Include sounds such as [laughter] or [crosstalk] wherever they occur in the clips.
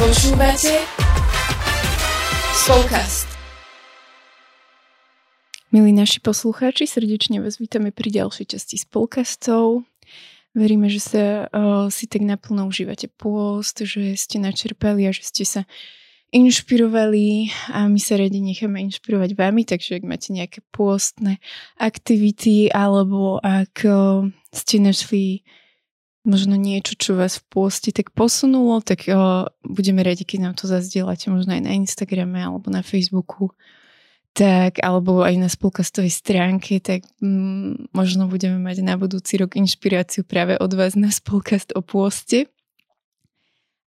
Počúvate Spolkast. Milí naši poslucháči, srdečne vás vítame pri ďalšej časti spolkastov. Veríme, že sa uh, si tak naplno užívate pôst, že ste načerpali a že ste sa inšpirovali a my sa radi necháme inšpirovať vami, takže ak máte nejaké pôstne aktivity alebo ak ste našli možno niečo, čo vás v pôste tak posunulo, tak o, budeme radi, keď nám to zazdielate možno aj na Instagrame alebo na Facebooku tak, alebo aj na spolkastovej stránke, tak mm, možno budeme mať na budúci rok inšpiráciu práve od vás na spolkast o pôste.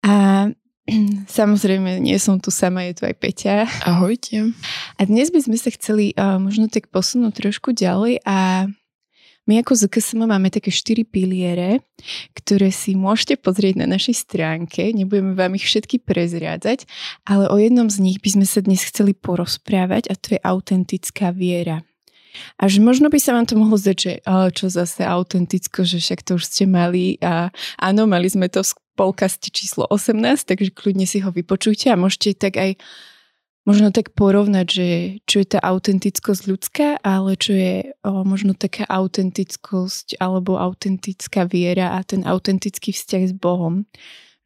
A [clears throat] Samozrejme, nie som tu sama, je tu aj Peťa. Ahojte. A dnes by sme sa chceli uh, možno tak posunúť trošku ďalej a my ako ZKSM máme také štyri piliere, ktoré si môžete pozrieť na našej stránke. Nebudeme vám ich všetky prezriadzať, ale o jednom z nich by sme sa dnes chceli porozprávať a to je autentická viera. A že možno by sa vám to mohlo zdať, že čo zase autenticko, že však to už ste mali a áno, mali sme to v polkaste číslo 18, takže kľudne si ho vypočujte a môžete tak aj možno tak porovnať, že čo je tá autentickosť ľudská, ale čo je o, možno taká autentickosť alebo autentická viera a ten autentický vzťah s Bohom.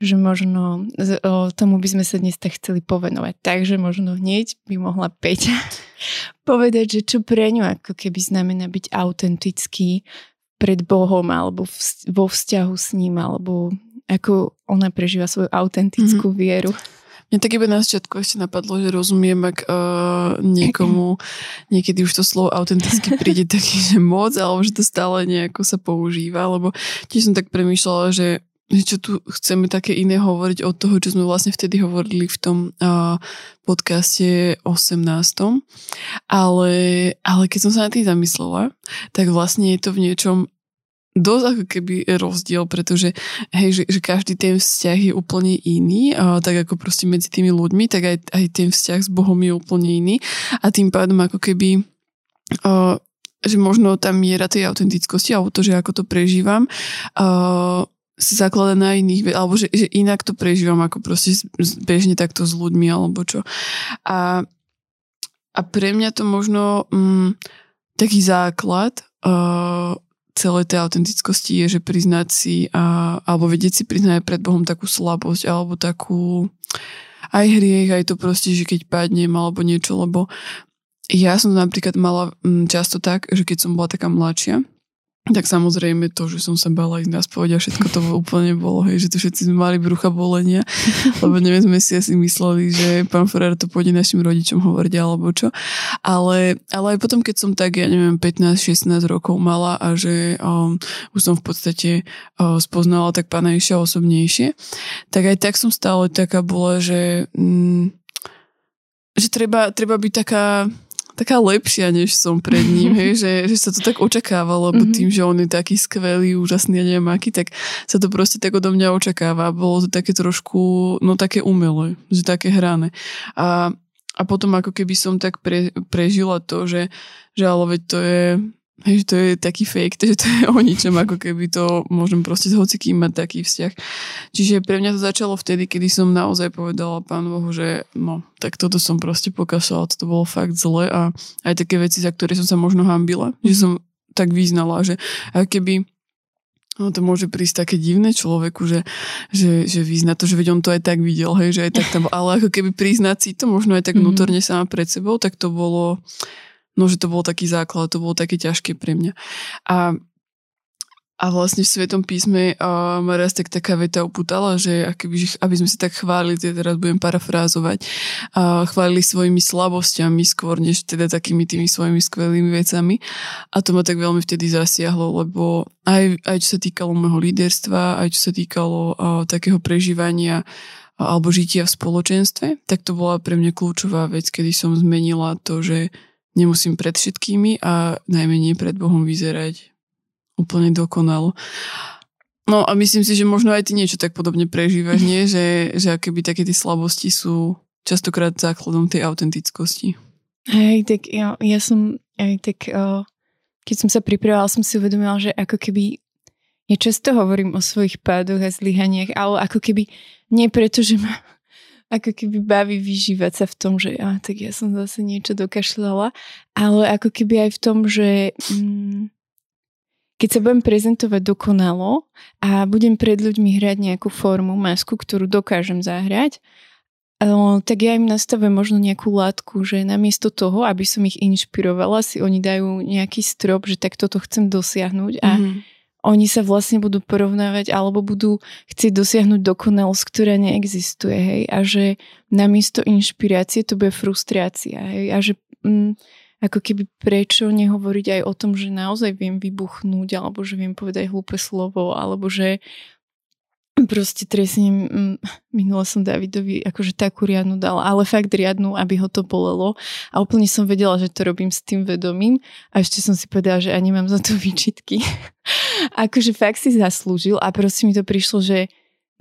Že možno o, tomu by sme sa dnes tak chceli povenovať. Takže možno hneď by mohla Peťa [laughs] povedať, že čo pre ňu ako keby znamená byť autentický pred Bohom alebo v, vo vzťahu s ním alebo ako ona prežíva svoju autentickú mm-hmm. vieru. Mne tak iba na začiatku ešte napadlo, že rozumiem, ak uh, niekomu [laughs] niekedy už to slovo autenticky príde [laughs] taký, že moc, alebo že to stále nejako sa používa, lebo tiež som tak premýšľala, že čo tu chceme také iné hovoriť od toho, čo sme vlastne vtedy hovorili v tom uh, podcaste 18. Ale, ale keď som sa na tým zamyslela, tak vlastne je to v niečom dosť ako keby rozdiel, pretože hej, že, že každý ten vzťah je úplne iný, a tak ako proste medzi tými ľuďmi, tak aj, aj ten vzťah s Bohom je úplne iný a tým pádom ako keby a, že možno tá miera tej autentickosti alebo to, že ako to prežívam a, sa zaklada na iných, alebo že, že inak to prežívam ako proste bežne takto s ľuďmi alebo čo. A, a pre mňa to možno mm, taký základ uh, celej tej autentickosti je, že priznať si a, alebo vedieť si priznať pred Bohom takú slabosť alebo takú aj hriech, aj to proste, že keď padnem alebo niečo, lebo ja som napríklad mala mm, často tak, že keď som bola taká mladšia, tak samozrejme to, že som sa bala ísť na spoveď a všetko to úplne bolo, hej, že tu všetci sme mali brucha bolenia, [laughs] lebo neviem, sme si asi mysleli, že pán Ferrer to pôjde našim rodičom hovoriť alebo čo. Ale, ale aj potom, keď som tak, ja neviem, 15-16 rokov mala a že um, už som v podstate um, spoznala tak pána Iša osobnejšie, tak aj tak som stále taká bola, že, um, že treba, treba byť taká taká lepšia, než som pred ním, hej, že, že sa to tak očakávalo, lebo mm-hmm. tým, že on je taký skvelý, úžasný a neviem aký, tak sa to proste tak odo mňa očakáva. Bolo to také trošku, no také umelé, že také hrané. A, a potom ako keby som tak pre, prežila to, že, že ale veď to je Hej, že to je taký fake, [laughs] že to je o ničom, ako keby to môžem proste s hocikým mať taký vzťah. Čiže pre mňa to začalo vtedy, kedy som naozaj povedala Pánu Bohu, že no, tak toto som proste pokašala, toto bolo fakt zle a aj také veci, za ktoré som sa možno hambila, mm. že mhm. som tak vyznala, že ako keby No to môže prísť také divné človeku, že, že, že vyzna to, že veď on to aj tak videl, hej, že aj tak tam, ale ako keby priznať si to možno aj tak mm-hmm. vnútorne sama pred sebou, tak to bolo, no, že to bol taký základ, to bolo také ťažké pre mňa. A a vlastne v Svetom písme uh, ma raz tak taká veta uputala, že akoby, aby sme si tak chválili, teda teraz budem parafrázovať, uh, chválili svojimi slabosťami skôr, než teda takými tými svojimi skvelými vecami. A to ma tak veľmi vtedy zasiahlo, lebo aj, aj čo sa týkalo môjho líderstva, aj čo sa týkalo uh, takého prežívania uh, alebo žitia v spoločenstve, tak to bola pre mňa kľúčová vec, kedy som zmenila to, že nemusím pred všetkými a najmenej pred Bohom vyzerať úplne dokonalo. No a myslím si, že možno aj ty niečo tak podobne prežívaš, nie? [laughs] Že, že akéby také tie slabosti sú častokrát základom tej autentickosti. Hej, tak ja, ja som aj tak, keď som sa pripravovala, som si uvedomila, že ako keby ja často hovorím o svojich pádoch a zlyhaniach, ale ako keby nie preto, že ma ako keby baví vyžívať sa v tom, že a, tak ja som zase niečo dokašľala, ale ako keby aj v tom, že mm, keď sa budem prezentovať dokonalo a budem pred ľuďmi hrať nejakú formu, masku, ktorú dokážem zahrať, tak ja im nastavujem možno nejakú látku, že namiesto toho, aby som ich inšpirovala, si oni dajú nejaký strop, že tak toto chcem dosiahnuť a mm-hmm. Oni sa vlastne budú porovnávať alebo budú chcieť dosiahnuť dokonalosť, ktorá neexistuje, hej, a že namiesto inšpirácie to bude frustrácia, hej, a že mm, ako keby prečo nehovoriť aj o tom, že naozaj viem vybuchnúť, alebo že viem povedať hlúpe slovo, alebo že proste trestne, minule som Davidovi akože takú riadnu dala, ale fakt riadnu, aby ho to bolelo a úplne som vedela, že to robím s tým vedomím a ešte som si povedala, že ani mám za to výčitky. [laughs] akože fakt si zaslúžil a proste mi to prišlo, že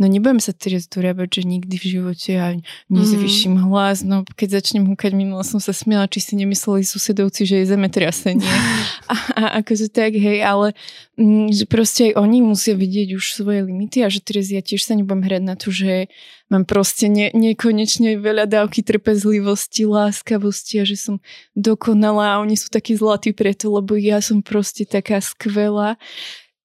No nebudem sa teraz dorábať, že nikdy v živote a nezvyším mm. hlas. No keď začnem húkať, minula som sa smiela, či si nemysleli susedovci, že je zemetrasenie. [laughs] a, a akože tak, hej, ale m, mm, že proste aj oni musia vidieť už svoje limity a že teraz ja tiež sa nebudem hrať na to, že mám proste ne, nekonečne veľa dávky trpezlivosti, láskavosti a že som dokonalá a oni sú takí zlatí preto, lebo ja som proste taká skvelá.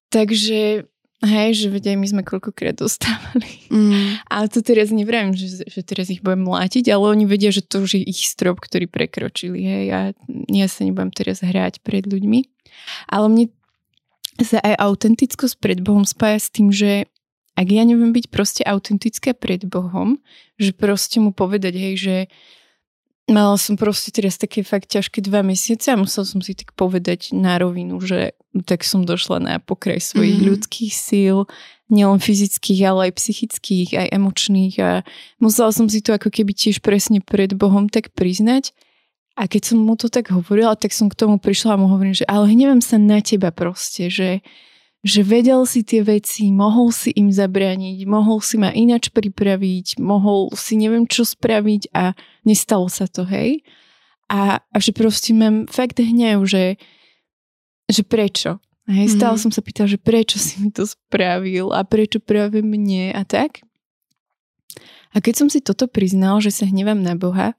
Takže Hej, že vedia, my sme koľkokrát dostávali. Mm. Ale to teraz neviem, že, že teraz ich budem mlátiť, ale oni vedia, že to už je ich strop, ktorý prekročili. Hej, a ja sa nebudem teraz hrať pred ľuďmi. Ale mne sa aj autentickosť pred Bohom spája s tým, že ak ja neviem byť proste autentická pred Bohom, že proste mu povedať, hej, že Mala som proste teraz také fakt ťažké dva mesiace a musel som si tak povedať na rovinu, že tak som došla na pokraj svojich mm-hmm. ľudských síl, nielen fyzických, ale aj psychických, aj emočných a musela som si to ako keby tiež presne pred Bohom tak priznať. A keď som mu to tak hovorila, tak som k tomu prišla a mu hovorím, že ale hnevám sa na teba proste, že že vedel si tie veci, mohol si im zabrániť, mohol si ma inač pripraviť, mohol si neviem čo spraviť a nestalo sa to, hej. A, a že proste mám fakt hnev, že, že prečo. Hej, stále mm. som sa pýtala, že prečo si mi to spravil a prečo práve mne a tak. A keď som si toto priznal, že sa hnevám na Boha,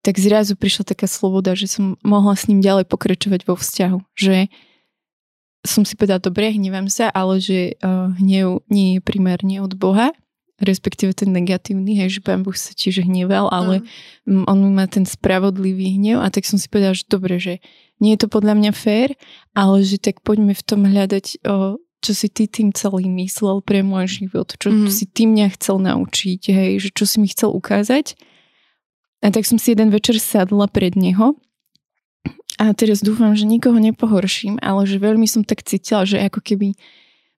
tak zrazu prišla taká sloboda, že som mohla s ním ďalej pokračovať vo vzťahu. Že, som si povedala, dobre, hnevám sa, ale že uh, hnev nie je primárne od Boha, respektíve ten negatívny, hej, že Pán Boh sa tiež hneval, ale uh. on má ten spravodlivý hnev a tak som si povedala, že dobre, že nie je to podľa mňa fér, ale že tak poďme v tom hľadať, uh, čo si ty tým celý myslel pre môj život, čo mm. si ty mňa chcel naučiť, hej, že čo si mi chcel ukázať. A tak som si jeden večer sadla pred neho a teraz dúfam, že nikoho nepohorším, ale že veľmi som tak cítila, že ako keby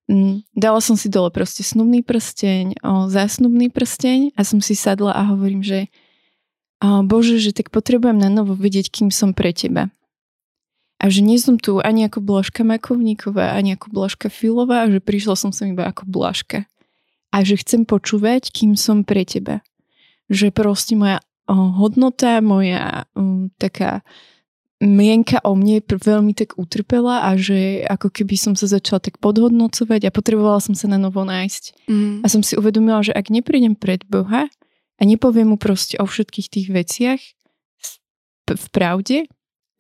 m, mm, dala som si dole proste snubný prsteň, o, zásnubný prsteň a som si sadla a hovorím, že o, Bože, že tak potrebujem na novo vidieť, kým som pre teba. A že nie som tu ani ako Blažka Makovníková, ani ako Blažka Filová, že prišla som sem iba ako Blažka. A že chcem počúvať, kým som pre teba. Že proste moja o, hodnota, moja um, taká mienka o mne veľmi tak utrpela a že ako keby som sa začala tak podhodnocovať a potrebovala som sa na novo nájsť. Mm. A som si uvedomila, že ak neprídem pred Boha a nepoviem mu proste o všetkých tých veciach v pravde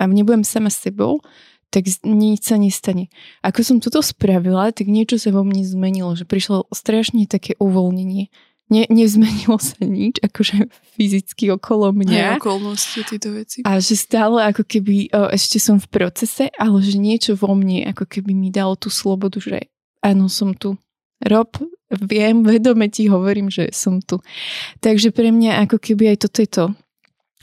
a nebudem sama s sebou, tak nič sa nestane. Ako som toto spravila, tak niečo sa vo mne zmenilo, že prišlo strašne také uvoľnenie ne, nezmenilo sa nič, akože fyzicky okolo mňa. Aj okolnosti, tieto veci. A že stále ako keby o, ešte som v procese, ale že niečo vo mne ako keby mi dalo tú slobodu, že áno, som tu. Rob, viem, [laughs] vedome ti hovorím, že som tu. Takže pre mňa ako keby aj toto je to.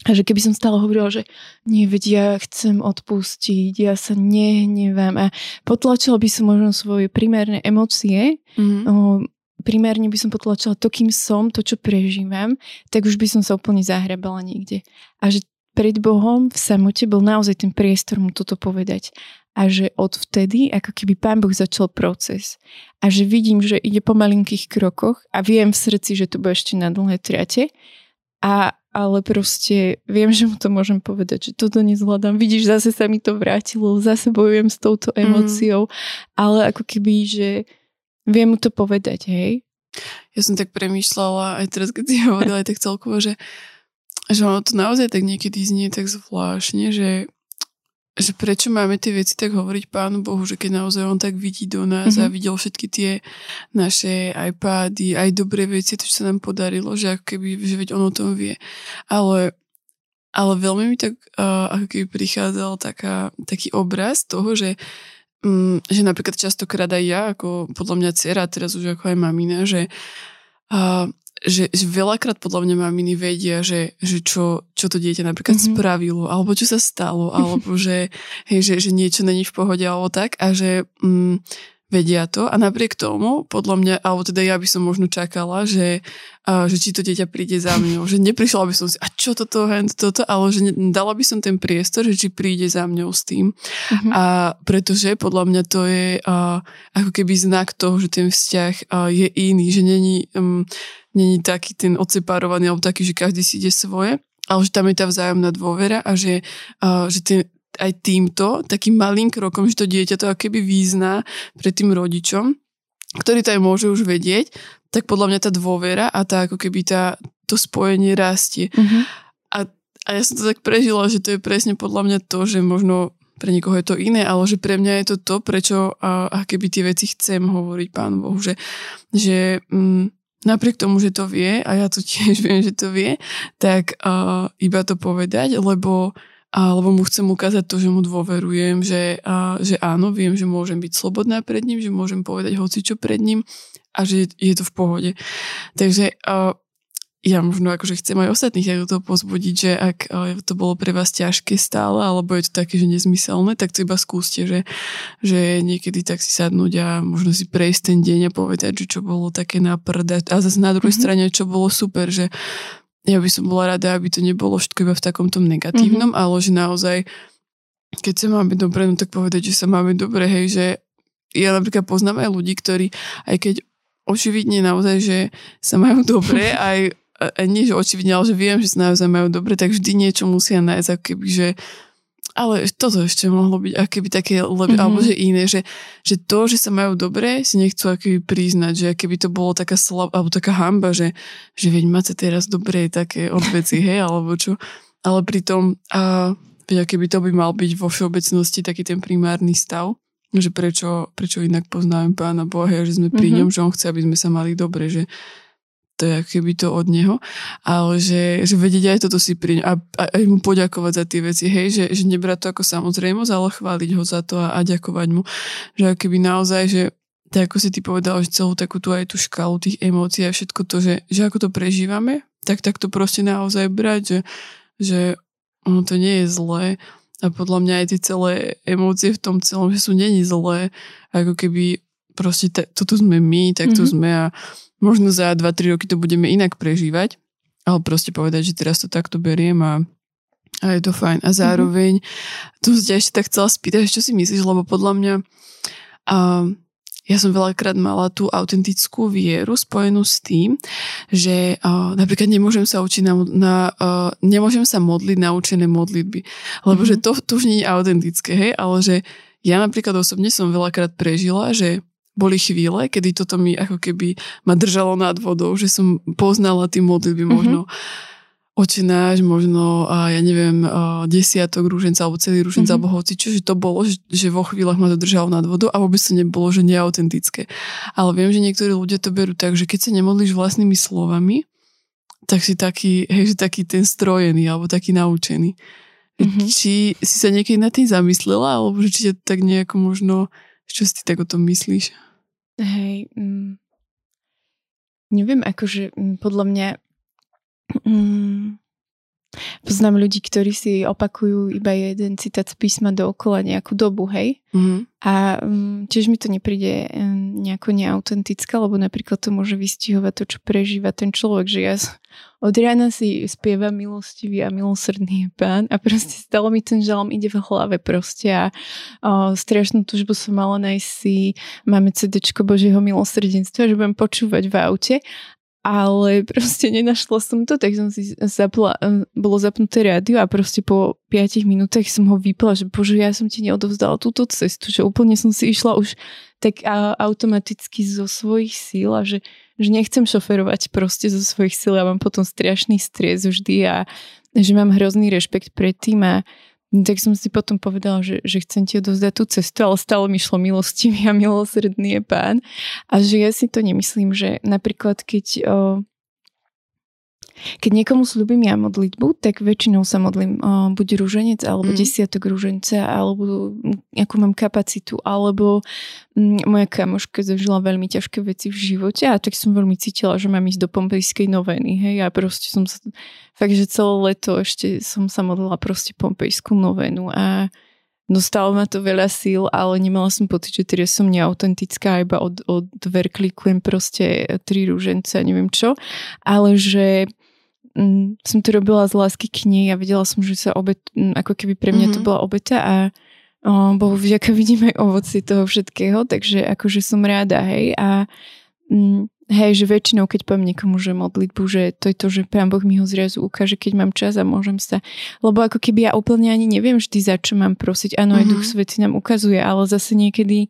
A že keby som stále hovorila, že veď ja chcem odpustiť, ja sa nehnevám a potlačila by som možno svoje primárne emócie, mm-hmm primárne by som potlačila to, kým som, to, čo prežívam, tak už by som sa úplne zahrabala niekde. A že pred Bohom v samote bol naozaj ten priestor mu toto povedať. A že odvtedy, ako keby Pán Boh začal proces. A že vidím, že ide po malinkých krokoch a viem v srdci, že to bude ešte na dlhé trate. A, ale proste viem, že mu to môžem povedať, že toto nezvládam. Vidíš, zase sa mi to vrátilo, zase bojujem s touto mhm. emóciou, mm. ale ako keby, že viem mu to povedať, hej? ja som tak premýšľala aj teraz, keď si [laughs] hovorila aj tak celkovo, že, že ono to naozaj tak niekedy znie tak zvláštne, že že prečo máme tie veci tak hovoriť Pánu Bohu, že keď naozaj On tak vidí do nás mm-hmm. a videl všetky tie naše iPady, aj dobré veci, to, čo sa nám podarilo, že ako keby, že veď On o tom vie. Ale, ale veľmi mi tak uh, ako keby prichádzal taká, taký obraz toho, že um, že napríklad častokrát aj ja, ako podľa mňa dcera, teraz už ako aj mamina, že uh, že, že veľakrát podľa mňa maminy vedia, že, že čo, čo to dieťa napríklad mm-hmm. spravilo, alebo čo sa stalo, alebo [laughs] že, hej, že, že niečo není v pohode, alebo tak, a že mm, vedia to a napriek tomu, podľa mňa, alebo teda ja by som možno čakala, že, uh, že či to dieťa príde za mňou, že neprišla by som si, a čo toto, hen, toto, ale že ne, dala by som ten priestor, že či príde za mňou s tým. Uh-huh. A pretože podľa mňa to je uh, ako keby znak toho, že ten vzťah uh, je iný, že není, um, není taký ten odseparovaný, alebo taký, že každý si ide svoje, ale že tam je tá vzájomná dôvera a že, uh, že ten, aj týmto, takým malým krokom, že to dieťa to akéby význa pred tým rodičom, ktorý to aj môže už vedieť, tak podľa mňa tá dôvera a tá ako keby tá, to spojenie rastie. Uh-huh. A, a ja som to tak prežila, že to je presne podľa mňa to, že možno pre niekoho je to iné, ale že pre mňa je to to, prečo a, a keby tie veci chcem hovoriť Pánu Bohu, že, že mm, napriek tomu, že to vie a ja to tiež [laughs] viem, že to vie, tak uh, iba to povedať, lebo alebo mu chcem ukázať to, že mu dôverujem, že, a, že áno, viem, že môžem byť slobodná pred ním, že môžem povedať hoci čo pred ním a že je, to v pohode. Takže a, ja možno akože chcem aj ostatných ako to pozbudiť, že ak to bolo pre vás ťažké stále, alebo je to také, že nezmyselné, tak to iba skúste, že, že niekedy tak si sadnúť a možno si prejsť ten deň a povedať, že čo bolo také na prda. A zase na druhej mm-hmm. strane, čo bolo super, že ja by som bola rada, aby to nebolo všetko iba v takomto negatívnom, mm-hmm. ale že naozaj, keď sa máme dobre, no tak povedať, že sa máme dobre, hej, že ja napríklad poznám aj ľudí, ktorí, aj keď očividne naozaj, že sa majú [laughs] dobre, aj, aj nie, že očividne, ale že viem, že sa naozaj majú dobre, tak vždy niečo musia nájsť, ako keby, že ale toto ešte mohlo byť akéby také, lep, mm-hmm. alebo že iné, že, že to, že sa majú dobre, si nechcú akéby priznať, že keby to bolo taká slab, alebo taká hamba, že, že veď máte teraz dobre také odveci, hej, alebo čo. Ale pritom, a, veď keby to by mal byť vo všeobecnosti taký ten primárny stav, že prečo, prečo inak poznáme Pána Boha, že sme pri mm-hmm. ňom, že on chce, aby sme sa mali dobre, že to je keby to od neho, ale že, že vedieť aj toto si pri a, a, aj mu poďakovať za tie veci, hej, že, že nebrať to ako samozrejmosť, ale chváliť ho za to a, a ďakovať mu, že keby naozaj, že tak ako si ty povedal, že celú takú tu aj tú škálu tých emócií a všetko to, že, že ako to prežívame, tak tak to proste naozaj brať, že, že ono to nie je zlé a podľa mňa aj tie celé emócie v tom celom, že sú není zlé, ako keby proste te, toto sme my, tak to mm-hmm. sme a možno za 2-3 roky to budeme inak prežívať, ale proste povedať, že teraz to takto beriem a, a je to fajn. A zároveň, mm-hmm. tu ťa ešte tak chcela spýtať, čo si myslíš, lebo podľa mňa uh, ja som veľakrát mala tú autentickú vieru spojenú s tým, že uh, napríklad nemôžem sa učiť na, na uh, nemôžem sa modliť naučené modlitby, lebo mm-hmm. že to, to už nie je autentické, hej, ale že ja napríklad osobne som veľakrát prežila, že boli chvíle, kedy toto mi ako keby ma držalo nad vodou, že som poznala tie modlitby mm-hmm. možno očenáš, možno, a ja neviem, a desiatok rúženca, alebo celý rúženca, mm-hmm. alebo hoci, čože to bolo, že, že vo chvíľach ma to držalo nad vodou a vôbec to nebolo, že neautentické. Ale viem, že niektorí ľudia to berú tak, že keď sa nemodlíš vlastnými slovami, tak si taký, hej, že taký ten strojený, alebo taký naučený. Mm-hmm. Či si sa niekedy na tým zamyslela, alebo že či ťa tak nejako možno, čo si ty tak o tom myslíš? Hej, mm, neviem, akože mm, podľa mňa mm, poznám ľudí, ktorí si opakujú iba jeden citát z písma dookola nejakú dobu, hej? Mm-hmm. A mm, tiež mi to nepríde nejako neautentické, lebo napríklad to môže vystihovať to, čo prežíva ten človek, že ja od rána si spieva milostivý a milosrdný pán a proste stalo mi ten žalom ide v hlave proste a o, strašnú tužbu som mala nájsť si máme CDčko Božieho milosrdenstva, že budem počúvať v aute ale proste nenašla som to, tak som si zapla, bolo zapnuté rádio a proste po 5 minútach som ho vypla, že bože, ja som ti neodovzdala túto cestu, že úplne som si išla už tak automaticky zo svojich síl a že že nechcem šoferovať proste zo svojich síl. A mám potom strašný stres vždy a že mám hrozný rešpekt pred tým a tak som si potom povedala, že, že chcem ti odozdať tú cestu, ale stále mi šlo milostivý a milosrdný je pán. A že ja si to nemyslím, že napríklad keď o, keď niekomu slúbim ja modlitbu, tak väčšinou sa modlím o, buď rúženec, alebo mm. desiatok rúženca, alebo akú mám kapacitu, alebo m, moja kamoška zažila veľmi ťažké veci v živote a tak som veľmi cítila, že mám ísť do pompejskej noveny, hej, a proste som sa, fakt, že celé leto ešte som sa modlila proste pompejskú novenu a Dostalo ma to veľa síl, ale nemala som pocit, že teraz som neautentická, iba od, od dver klikujem proste tri rúžence a neviem čo. Ale že mm, som to robila z lásky k nej a videla som, že sa obet, mm, ako keby pre mňa mm-hmm. to mhm. bola obeta a o, Bohu vďaka [laughs] vidím aj ovoci toho všetkého, takže akože som ráda, hej, a mm, hej, že väčšinou, keď poviem niekomu, že modlitbu, že to je to, že Pán Boh mi ho zrazu ukáže, keď mám čas a môžem sa, lebo ako keby ja úplne ani neviem vždy, za čo mám prosiť, áno, mm-hmm. aj Duch mhm. Svety nám ukazuje, ale zase niekedy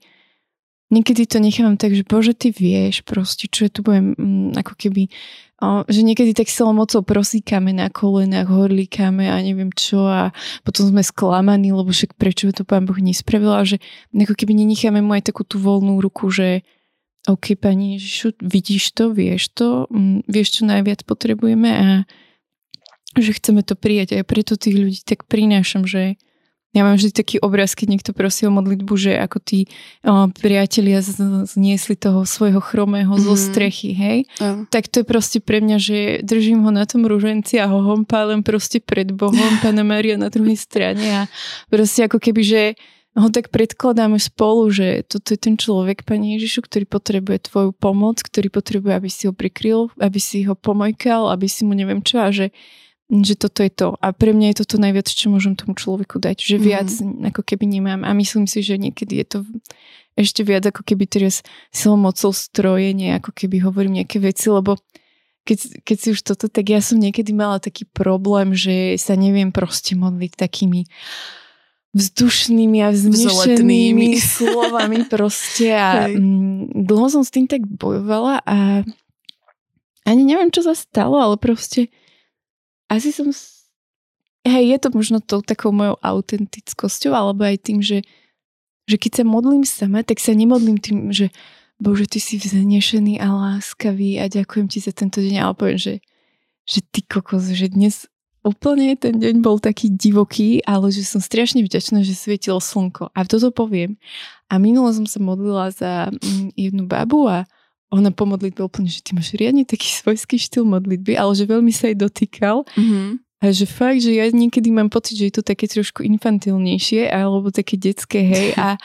niekedy to nechávam tak, že Bože, ty vieš proste, čo ja tu budem, ako keby že niekedy tak silou mocou prosíkame na kolenách, horlíkame a neviem čo a potom sme sklamaní, lebo však prečo to pán Boh nespravil a že ako keby nenecháme mu aj takú tú voľnú ruku, že OK, pani Ježišu, vidíš to, vieš to, vieš, čo najviac potrebujeme a že chceme to prijať. A preto tých ľudí tak prinášam, že ja mám vždy taký obraz, keď niekto prosí o modlitbu, že ako tí o, priatelia zniesli toho svojho chromého mm-hmm. zo mhm. strechy, hej? Uh. Tak to je proste pre mňa, že držím ho na tom rúženci a ho hompálem proste pred Bohom, [laughs] Pána Maria na druhej strane a proste ako keby, že ho tak predkladáme spolu, že toto je ten človek, Pani Ježišu, ktorý potrebuje tvoju pomoc, ktorý potrebuje, aby si ho prikryl, aby si ho pomojkal, aby si mu neviem čo a že že toto je to. A pre mňa je toto najviac, čo môžem tomu človeku dať. Že viac mm. ako keby nemám. A myslím si, že niekedy je to ešte viac ako keby teraz silou mocou strojenie, ako keby hovorím nejaké veci, lebo keď, keď si už toto, tak ja som niekedy mala taký problém, že sa neviem proste modliť takými vzdušnými a vznešenými [laughs] slovami proste a mm, dlho som s tým tak bojovala a ani neviem, čo sa stalo, ale proste asi som... Hej, je to možno tou takou mojou autentickosťou, alebo aj tým, že, že keď sa modlím sama, tak sa nemodlím tým, že Bože, ty si vznešený a láskavý a ďakujem ti za tento deň, ale poviem, že, že ty kokos, že dnes úplne ten deň bol taký divoký, ale že som strašne vďačná, že svietilo slnko. A toto poviem. A minulo som sa modlila za mm, jednu babu a ona po modlitbe úplne, že ty máš riadne taký svojský štýl modlitby, ale že veľmi sa jej dotýkal. Mm-hmm. A že fakt, že ja niekedy mám pocit, že je to také trošku infantilnejšie alebo také detské, hej. A,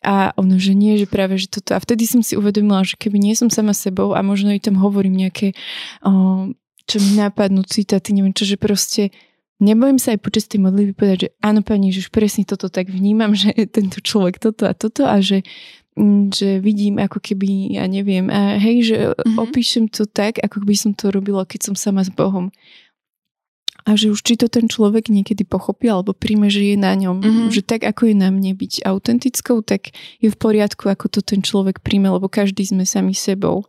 a ono, že nie, že práve, že toto. A vtedy som si uvedomila, že keby nie som sama sebou a možno i tam hovorím nejaké, o, čo mi napadnú citáty, neviem čo, že proste nebojím sa aj počas tej modlitby povedať, že áno, pani že presne toto tak vnímam, [laughs] že tento človek toto a toto a že že vidím ako keby, ja neviem, a hej, že mm-hmm. opíšem to tak, ako by som to robila, keď som sama s Bohom. A že už či to ten človek niekedy pochopí alebo príjme, že je na ňom. Mm-hmm. Že tak, ako je na mne byť autentickou, tak je v poriadku, ako to ten človek príjme, lebo každý sme sami sebou.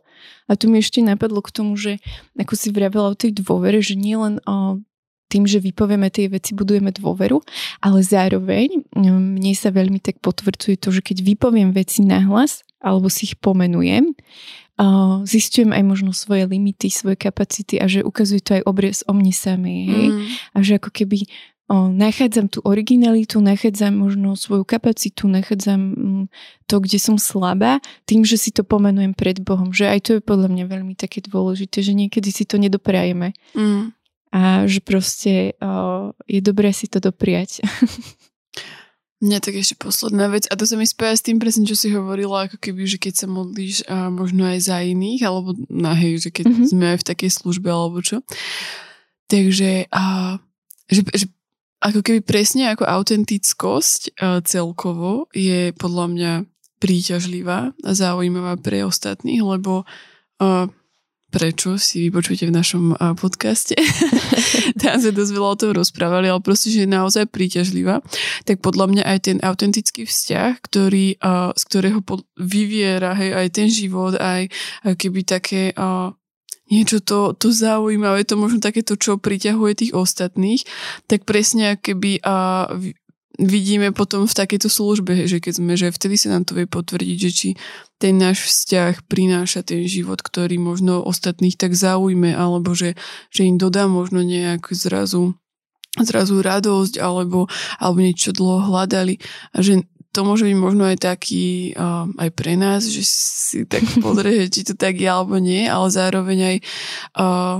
A tu mi ešte napadlo k tomu, že ako si vravela o tej dôvere, že nie len o tým, že vypovieme tie veci, budujeme dôveru, ale zároveň mm, mne sa veľmi tak potvrdzuje to, že keď vypoviem veci nahlas alebo si ich pomenujem, zistujem aj možno svoje limity, svoje kapacity a že ukazuje to aj obraz o mne samej. Hej? Mm. A že ako keby o, nachádzam tú originalitu, nachádzam možno svoju kapacitu, nachádzam mm, to, kde som slabá, tým, že si to pomenujem pred Bohom. Že aj to je podľa mňa veľmi také dôležité, že niekedy si to nedoprajeme. Mm a že proste o, je dobré si to dopriať. [laughs] Mňa tak ešte posledná vec, a to sa mi spája s tým presne, čo si hovorila, ako keby, že keď sa modlíš a možno aj za iných, alebo na hej, že keď mm-hmm. sme aj v takej službe, alebo čo. Takže a, že, že ako keby presne ako autentickosť a celkovo je podľa mňa príťažlivá a zaujímavá pre ostatných, lebo a, prečo si vypočujete v našom podcaste. [laughs] Tam sme dosť veľa o tom rozprávali, ale proste, že je naozaj príťažlivá. Tak podľa mňa aj ten autentický vzťah, ktorý, z ktorého vyviera hej, aj ten život, aj keby také niečo to, to zaujímavé, to možno takéto, čo priťahuje tých ostatných, tak presne keby vidíme potom v takejto službe, že keď sme, že vtedy sa nám to vie potvrdiť, že či ten náš vzťah prináša ten život, ktorý možno ostatných tak zaujme, alebo že, že im dodá možno nejak zrazu zrazu radosť alebo, alebo niečo dlho hľadali. A že to môže byť možno aj taký uh, aj pre nás, že si tak [laughs] pozrie, či to tak je alebo nie, ale zároveň aj uh,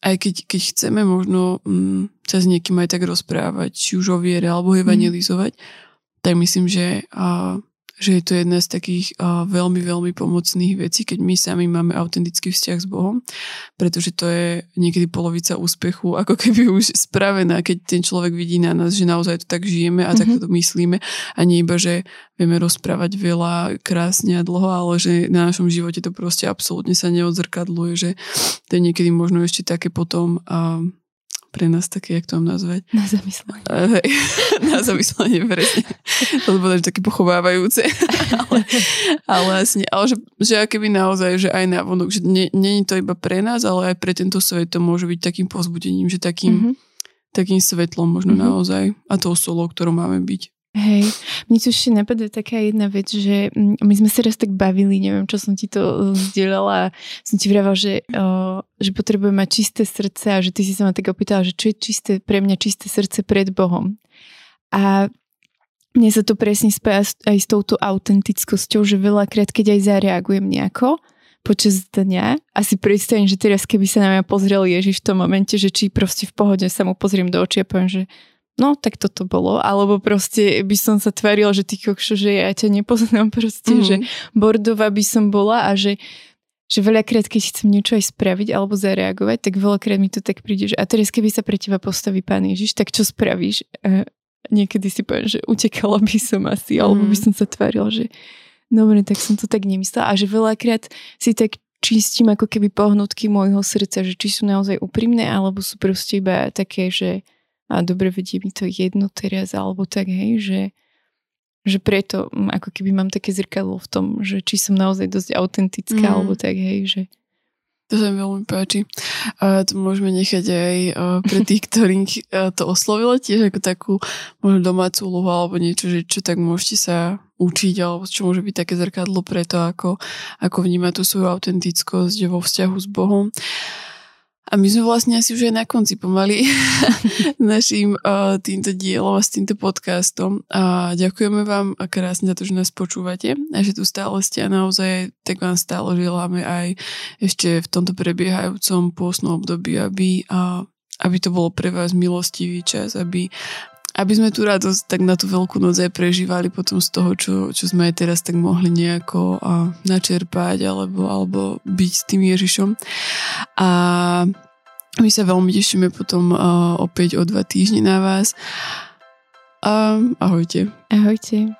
aj keď, keď chceme možno um, sa s niekým aj tak rozprávať, či už o viere alebo mhm. evangelizovať, mm. tak myslím, že uh, že je to jedna z takých uh, veľmi, veľmi pomocných vecí, keď my sami máme autentický vzťah s Bohom, pretože to je niekedy polovica úspechu, ako keby už spravená, keď ten človek vidí na nás, že naozaj to tak žijeme a mm-hmm. takto to myslíme a nie iba, že vieme rozprávať veľa, krásne a dlho, ale že na našom živote to proste absolútne sa neodzrkadluje, že to je niekedy možno ešte také potom uh, pre nás také, jak to mám nazvať? Na zamyslenie. Uh, hej, [laughs] na zamyslenie, presne. To bolo také pochovávajúce. [laughs] ale, ale, vlastne, ale že, že keby naozaj, že aj na vonok, že nie, nie je to iba pre nás, ale aj pre tento svet to môže byť takým pozbudením, že takým, mm-hmm. takým svetlom možno mm-hmm. naozaj a tou solou, ktorú máme byť. Hej, mne tu ešte napadá taká jedna vec, že mm, my sme sa raz tak bavili, neviem, čo som ti to e, zdieľala, som ti vravala, že, uh, že potrebujem mať čisté srdce a že ty si sa ma tak opýtala, že čo je čisté, pre mňa čisté srdce pred Bohom. A mne sa to presne spája aj s touto autentickosťou, že veľakrát, keď aj zareagujem nejako počas dňa a si predstavím, že teraz keby sa na mňa pozrel Ježiš v tom momente, že či proste v pohode sa mu pozriem do očí a poviem, že no tak toto bolo, alebo proste by som sa tvárila, že ty kokšo, že ja ťa nepoznám [laughs] proste, mm-hmm. že bordová by som bola a že že veľakrát, keď chcem niečo aj spraviť alebo zareagovať, tak veľakrát mi to tak príde, že a teraz keby sa pre teba postaví pán Ježiš, tak čo spravíš? E, niekedy si poviem, že utekala by som asi, mm. alebo by mhm. som sa tvárila, že dobre, tak som to tak nemyslela a že veľakrát si tak čistím ako keby pohnutky môjho srdca, že či sú naozaj úprimné, alebo sú proste iba také, že a dobre vedie mi to jedno teraz, alebo tak, hej, že, že preto mm, ako keby mám také zrkadlo v tom, že či som naozaj dosť autentická, mm. alebo tak, hej, že to sa mi veľmi páči. A to môžeme nechať aj pre tých, ktorých to oslovilo tiež ako takú možno domácu úlohu alebo niečo, že čo tak môžete sa učiť alebo čo môže byť také zrkadlo pre to, ako, ako vnímať tú svoju autentickosť vo vzťahu s Bohom. A my sme vlastne asi už aj na konci pomaly [laughs] našim týmto dielom a s týmto podcastom. A ďakujeme vám krásne za to, že nás počúvate a že tu stále ste a naozaj tak vám stále želáme aj ešte v tomto prebiehajúcom pôsnom období, aby, uh, aby to bolo pre vás milostivý čas, aby aby sme tu radosť tak na tú veľkú noc aj prežívali potom z toho, čo, čo sme aj teraz tak mohli nejako a, načerpať alebo, alebo byť s tým Ježišom. A my sa veľmi tešíme potom a, opäť o dva týždne na vás. A, ahojte. Ahojte.